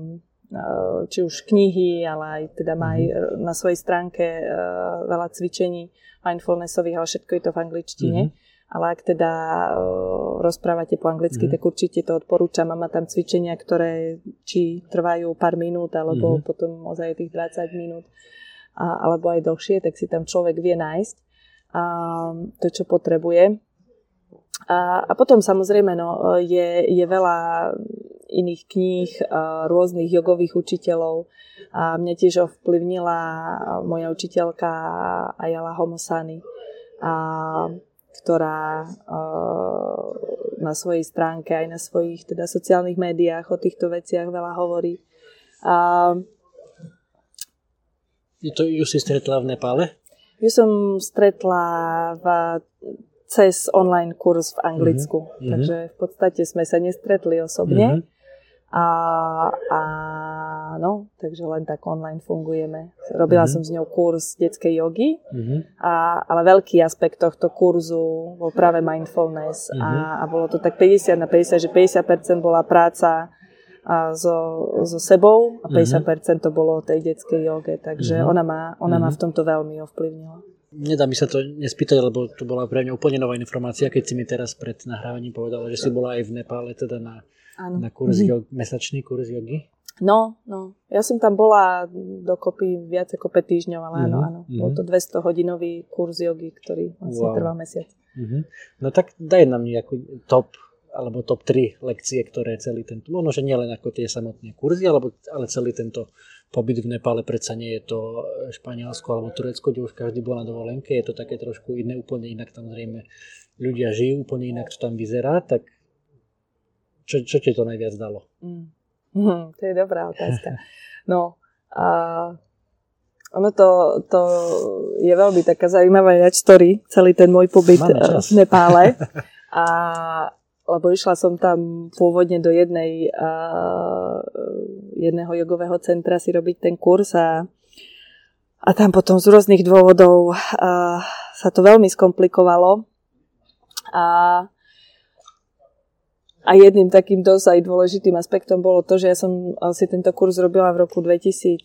či už knihy, ale aj teda má aj mhm. na svojej stránke uh, veľa cvičení mindfulnessových, ale všetko je to v angličtine. Mm-hmm. Ale ak teda uh, rozprávate po anglicky, mm-hmm. tak určite to odporúčam. Má tam cvičenia, ktoré či trvajú pár minút, alebo mm-hmm. potom ozaj tých 20 minút, a, alebo aj dlhšie, tak si tam človek vie nájsť a, to, čo potrebuje. A, a potom samozrejme no, je, je veľa iných kníh, rôznych jogových učiteľov. A mňa tiež ovplyvnila moja učiteľka Ayala Homosani, a, ktorá a, na svojej stránke aj na svojich teda sociálnych médiách o týchto veciach veľa hovorí. A, To ju si stretla v Nepále? Ju som stretla v, cez online kurz v Anglicku. Mm-hmm. Takže v podstate sme sa nestretli osobne. Mm-hmm. A, a no, takže len tak online fungujeme. Robila mm-hmm. som s ňou kurz detskej jogy, mm-hmm. a, ale veľký aspekt tohto kurzu bol práve mindfulness mm-hmm. a, a bolo to tak 50 na 50, že 50% bola práca a so, so sebou a 50% mm-hmm. to bolo o tej detskej joge, takže mm-hmm. ona, ma, ona mm-hmm. ma v tomto veľmi ovplyvnila. Nedá mi sa to nespýtať, lebo to bola pre mňa úplne nová informácia, keď si mi teraz pred nahrávaním povedala, že si bola aj v Nepále, teda na Áno. Na kurz mm-hmm. jog, mesačný kurz jogy? No, no. Ja som tam bola dokopy viac ako 5 týždňov, ale áno, áno. Mm-hmm. Bol to 200 hodinový kurz jogy, ktorý vlastne wow. trval mesiac. Mm-hmm. No tak daj nám nejakú top alebo top 3 lekcie, ktoré celý tento, možno, že nielen ako tie samotné kurzy, alebo, ale celý tento pobyt v Nepále, predsa nie je to Španielsko alebo Turecko, kde už každý bol na dovolenke, je to také trošku iné, úplne inak tam zrejme ľudia žijú, úplne inak to tam vyzerá, tak čo, čo ti to najviac dalo? Mm. Mm, to je dobrá otázka. No, a ono to, to je veľmi taká zaujímavá story, celý ten môj pobyt v Nepále. A, lebo išla som tam pôvodne do jednej, a, jedného jogového centra si robiť ten kurz a, a tam potom z rôznych dôvodov a, sa to veľmi skomplikovalo. A a jedným takým dosť aj dôležitým aspektom bolo to, že ja som si tento kurz robila v roku 2016,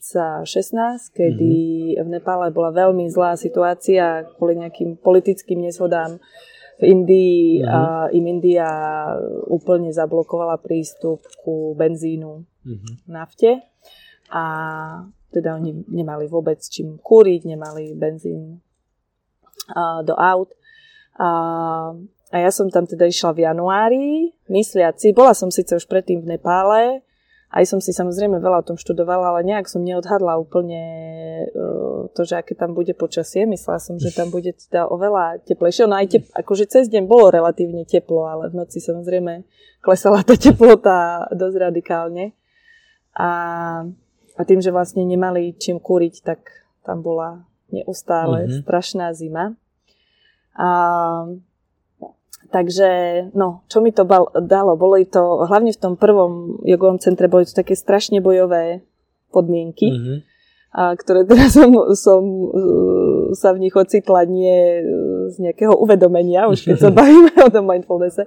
kedy mm-hmm. v Nepále bola veľmi zlá situácia kvôli nejakým politickým nezhodám v Indii mm-hmm. im India úplne zablokovala prístup ku benzínu, mm-hmm. nafte a teda oni nemali vôbec čím kúriť, nemali benzín do aut. A a ja som tam teda išla v januári, mysliaci, bola som síce už predtým v Nepále, aj som si samozrejme veľa o tom študovala, ale nejak som neodhadla úplne uh, to, že aké tam bude počasie. Myslela som, že tam bude teda oveľa teplejšie. No aj tep- akože cez deň bolo relatívne teplo, ale v noci samozrejme klesala tá teplota dosť radikálne. A, a tým, že vlastne nemali čím kúriť, tak tam bola neustále mm-hmm. strašná zima. A Takže, no, čo mi to bal, dalo? Boli to, hlavne v tom prvom jogovom centre, boli to také strašne bojové podmienky, mm-hmm. a, ktoré teraz som, som uh, sa v nich ocitla nie z nejakého uvedomenia, už keď sa bavíme o tom mindfulnesse,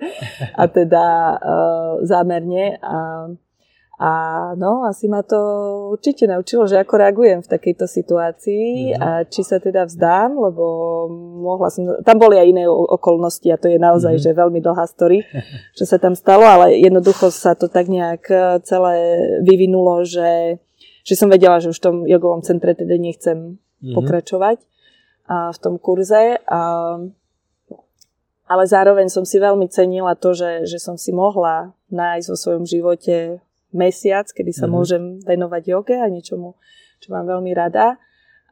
a teda uh, zámerne. A, a no, asi ma to určite naučilo, že ako reagujem v takejto situácii mm-hmm. a či sa teda vzdám, lebo mohla som... Tam boli aj iné okolnosti a to je naozaj, mm-hmm. že veľmi dlhá story, čo sa tam stalo, ale jednoducho sa to tak nejak e, celé vyvinulo, že, že som vedela, že už v tom jogovom centre teda nechcem mm-hmm. pokračovať a v tom kurze. A, ale zároveň som si veľmi cenila to, že, že som si mohla nájsť vo svojom živote mesiac, kedy sa mm-hmm. môžem venovať joge a niečomu, čo mám veľmi rada.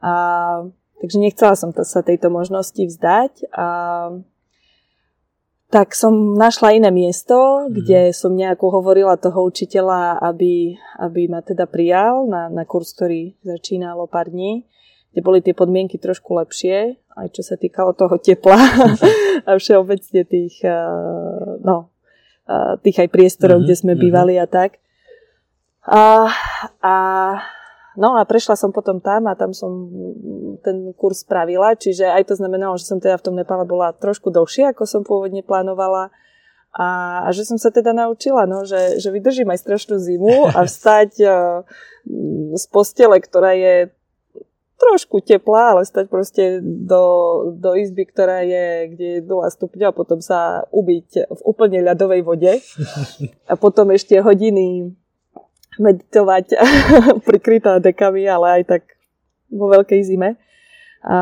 A, takže nechcela som to, sa tejto možnosti vzdať. A, tak som našla iné miesto, mm-hmm. kde som nejako hovorila toho učiteľa, aby, aby ma teda prijal na, na kurz, ktorý začínalo pár dní, kde boli tie podmienky trošku lepšie, aj čo sa týkalo toho tepla a všeobecne tých, no, tých aj priestorov, mm-hmm. kde sme mhm. bývali a tak. A, a, no a prešla som potom tam a tam som ten kurz spravila, čiže aj to znamenalo, že som teda v tom Nepále bola trošku dlhšie, ako som pôvodne plánovala. A, a že som sa teda naučila, no, že, že vydržím aj strašnú zimu a vstať uh, z postele, ktorá je trošku teplá, ale stať proste do, do izby, ktorá je, kde je 0 stupňa a potom sa ubiť v úplne ľadovej vode. A potom ešte hodiny meditovať prikrytá dekami, ale aj tak vo veľkej zime. A,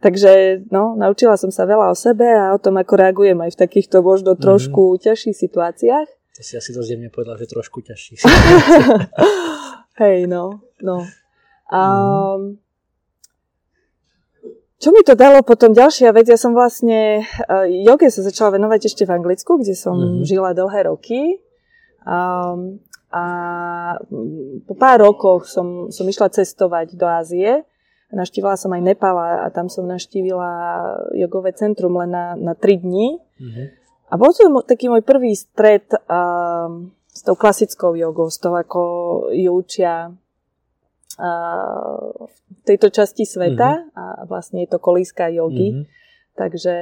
takže no, naučila som sa veľa o sebe a o tom, ako reagujem aj v takýchto možno mhm. trošku mm-hmm. ťažších situáciách. To si asi dosť jemne povedal, že trošku ťažší. Hej, no, no. A, mm. Čo mi to dalo potom ďalšia vec, ja som vlastne, uh, joge sa začala venovať ešte v Anglicku, kde som mm-hmm. žila dlhé roky. Um, A po pár rokoch som, som išla cestovať do Ázie. Naštívila som aj Nepal a tam som naštívila jogové centrum len na, na 3 dní. Mm-hmm. A bol to taký môj prvý stret uh, s tou klasickou jogou, s tou, ako ju učia uh, v tejto časti sveta mm-hmm. a vlastne je to kolíska jogy. Mm-hmm. Takže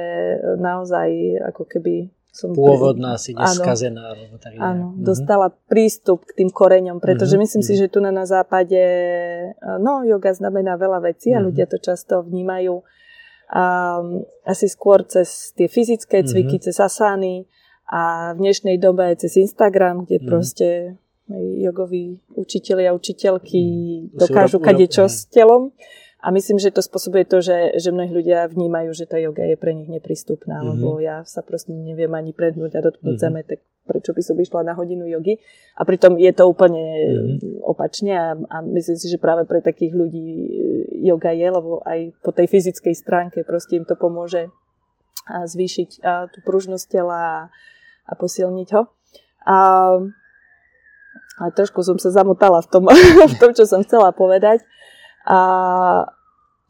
naozaj ako keby som... Pôvodná si neskazená. Áno, tak áno mhm. dostala prístup k tým koreňom, pretože mm-hmm. myslím si, mhm. že tu na, na západe, no, yoga znamená veľa vecí a mm-hmm. ľudia to často vnímajú um, asi skôr cez tie fyzické mhm. cviky, mm-hmm. cez asány a v dnešnej dobe cez Instagram, kde mm-hmm. proste jogoví učiteľi a učiteľky mm. dokážu kadečo s telom. A myslím, že to spôsobuje to, že, že mnohí ľudia vnímajú, že tá yoga je pre nich neprístupná, mm-hmm. lebo ja sa proste neviem ani prednúť a dotknúť mm-hmm. zeme, tak prečo by som išla na hodinu jogy. A pritom je to úplne mm-hmm. opačne a, a myslím si, že práve pre takých ľudí yoga je, lebo aj po tej fyzickej stránke proste im to pomôže a zvýšiť a tú pružnosť tela a, a posilniť ho. A, a trošku som sa zamotala v tom, v tom, čo som chcela povedať. A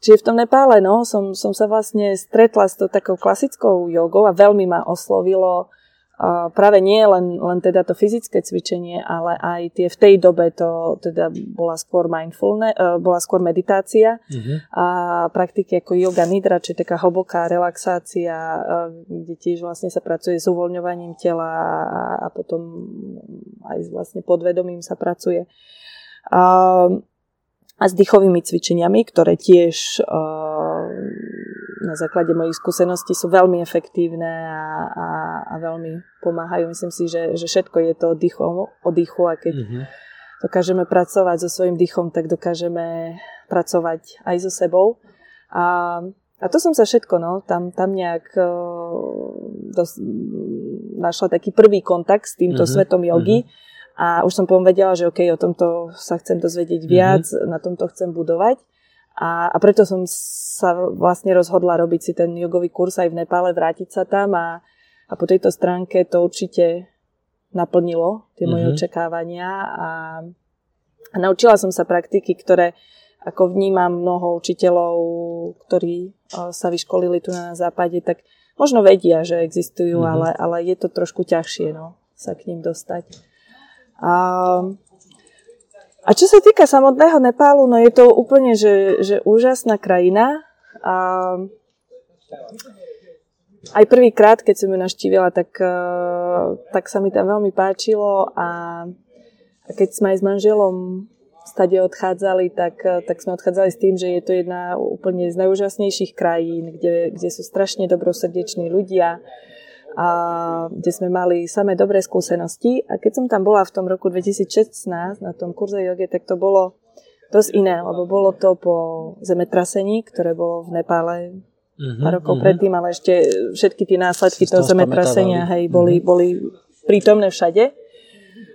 čiže v tom Nepále, no, som, som sa vlastne stretla s tou takou klasickou jogou a veľmi ma oslovilo uh, práve nie len, len teda to fyzické cvičenie, ale aj tie v tej dobe to teda bola skôr mindfulness, uh, bola skôr meditácia uh-huh. a praktiky ako yoga nidra, čiže taká hlboká relaxácia, uh, kde tiež vlastne sa pracuje s uvoľňovaním tela a, a potom aj vlastne podvedomím sa pracuje. Uh, a s dýchovými cvičeniami, ktoré tiež uh, na základe mojich skúseností sú veľmi efektívne a, a, a veľmi pomáhajú. Myslím si, že, že všetko je to o dýchu, o dýchu a keď mm-hmm. dokážeme pracovať so svojím dýchom, tak dokážeme pracovať aj so sebou. A, a to som sa všetko, no, tam, tam nejak uh, dos, našla taký prvý kontakt s týmto mm-hmm. svetom jogy. Mm-hmm a už som potom vedela, že OK, o tomto sa chcem dozvedieť mhm. viac, mm-hmm. na tomto chcem budovať. A, a preto som sa vlastne rozhodla robiť si ten jogový kurz aj v Nepále, vrátiť sa tam a, a po tejto stránke to určite naplnilo tie moje mm-hmm. očakávania a, a naučila som sa praktiky, ktoré ako vnímam mnoho učiteľov, ktorí sa vyškolili tu na západe, tak možno vedia, že existujú, mm-hmm. ale, ale je to trošku ťažšie no, sa k ním dostať. A, a čo sa týka samotného Nepálu, no je to úplne, že, že úžasná krajina. A aj prvýkrát, keď som ju naštívila, tak, e, tak sa mi tam veľmi páčilo a keď sme aj s manželom stade odchádzali, tak, e, tak sme odchádzali s tým, že je to jedna úplne z najúžasnejších krajín, kde, kde sú strašne dobrosrdeční ľudia, a kde sme mali samé dobré skúsenosti. A keď som tam bola v tom roku 2016 na tom kurze joge, tak to bolo dosť iné, lebo bolo to po zemetrasení, ktoré bolo v Nepále uh-huh, pár rokov uh-huh. predtým, ale ešte všetky tie následky toho zemetrasenia hej, boli, uh-huh. boli prítomné všade.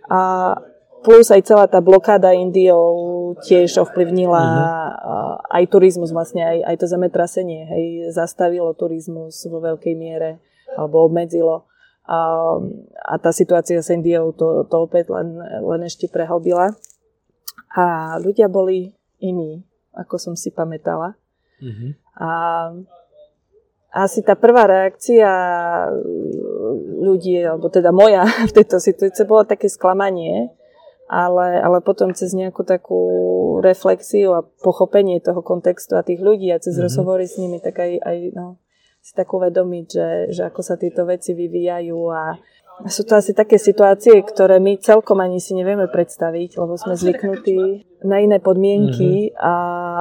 A plus aj celá tá blokáda Indiou tiež ovplyvnila uh-huh. aj turizmus, vlastne aj, aj to zemetrasenie, hej, zastavilo turizmus vo veľkej miere alebo obmedzilo. A, a tá situácia s Indiou to, to opäť len, len ešte prehlbila. A ľudia boli iní, ako som si pamätala. Mm-hmm. A asi tá prvá reakcia ľudí, alebo teda moja v tejto situácii, bolo také sklamanie, ale, ale potom cez nejakú takú reflexiu a pochopenie toho kontextu a tých ľudí a cez mm-hmm. rozhovory s nimi, tak aj, aj no, si tak uvedomiť, že, že ako sa tieto veci vyvíjajú a sú to asi také situácie, ktoré my celkom ani si nevieme predstaviť, lebo sme zvyknutí na iné podmienky mm-hmm. a,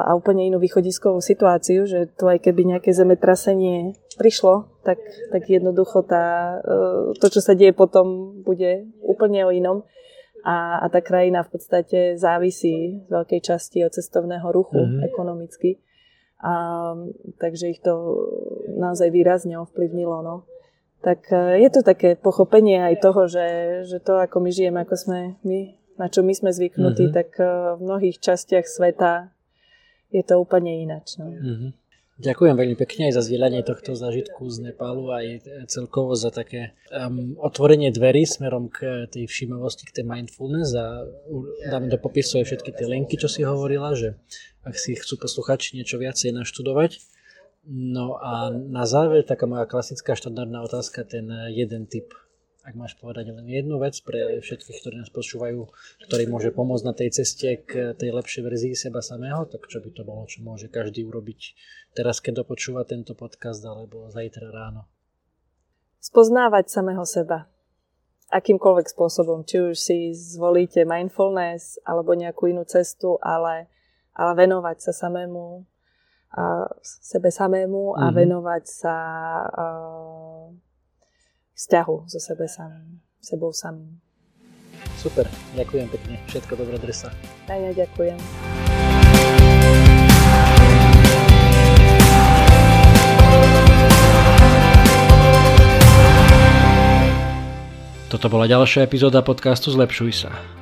a úplne inú východiskovú situáciu, že tu aj keby nejaké zemetrasenie prišlo, tak, tak jednoducho tá, e, to, čo sa deje potom, bude úplne o inom. A, a tá krajina v podstate závisí z veľkej časti od cestovného ruchu mm-hmm. ekonomicky. A, takže ich to naozaj výrazne ovplyvnilo. No. Tak e, je to také pochopenie aj toho, že, že to, ako my žijeme, ako sme my, na čo my sme zvyknutí, mm-hmm. tak e, v mnohých častiach sveta je to úplne ináč. No. Mm-hmm. Ďakujem veľmi pekne aj za zdieľanie tohto zážitku z Nepálu aj celkovo za také um, otvorenie dverí smerom k tej všímavosti, k tej mindfulness a dáme do popisu aj všetky tie linky, čo si hovorila, že ak si chcú posluchači niečo viacej naštudovať. No a na záver taká moja klasická štandardná otázka, ten jeden typ ak máš povedať len jednu vec pre všetkých, ktorí nás počúvajú, ktorý môže pomôcť na tej ceste k tej lepšej verzii seba samého, tak čo by to bolo, čo môže každý urobiť teraz, keď dopočúva tento podcast alebo zajtra ráno? Spoznávať samého seba. Akýmkoľvek spôsobom. Či už si zvolíte mindfulness alebo nejakú inú cestu, ale, ale venovať sa samému a sebe samému a mm-hmm. venovať sa uh, vzťahu so sebe samým, sebou samým. Super, ďakujem pekne. Všetko dobré, dresa. A ja ďakujem. Toto bola ďalšia epizóda podcastu Zlepšuj sa.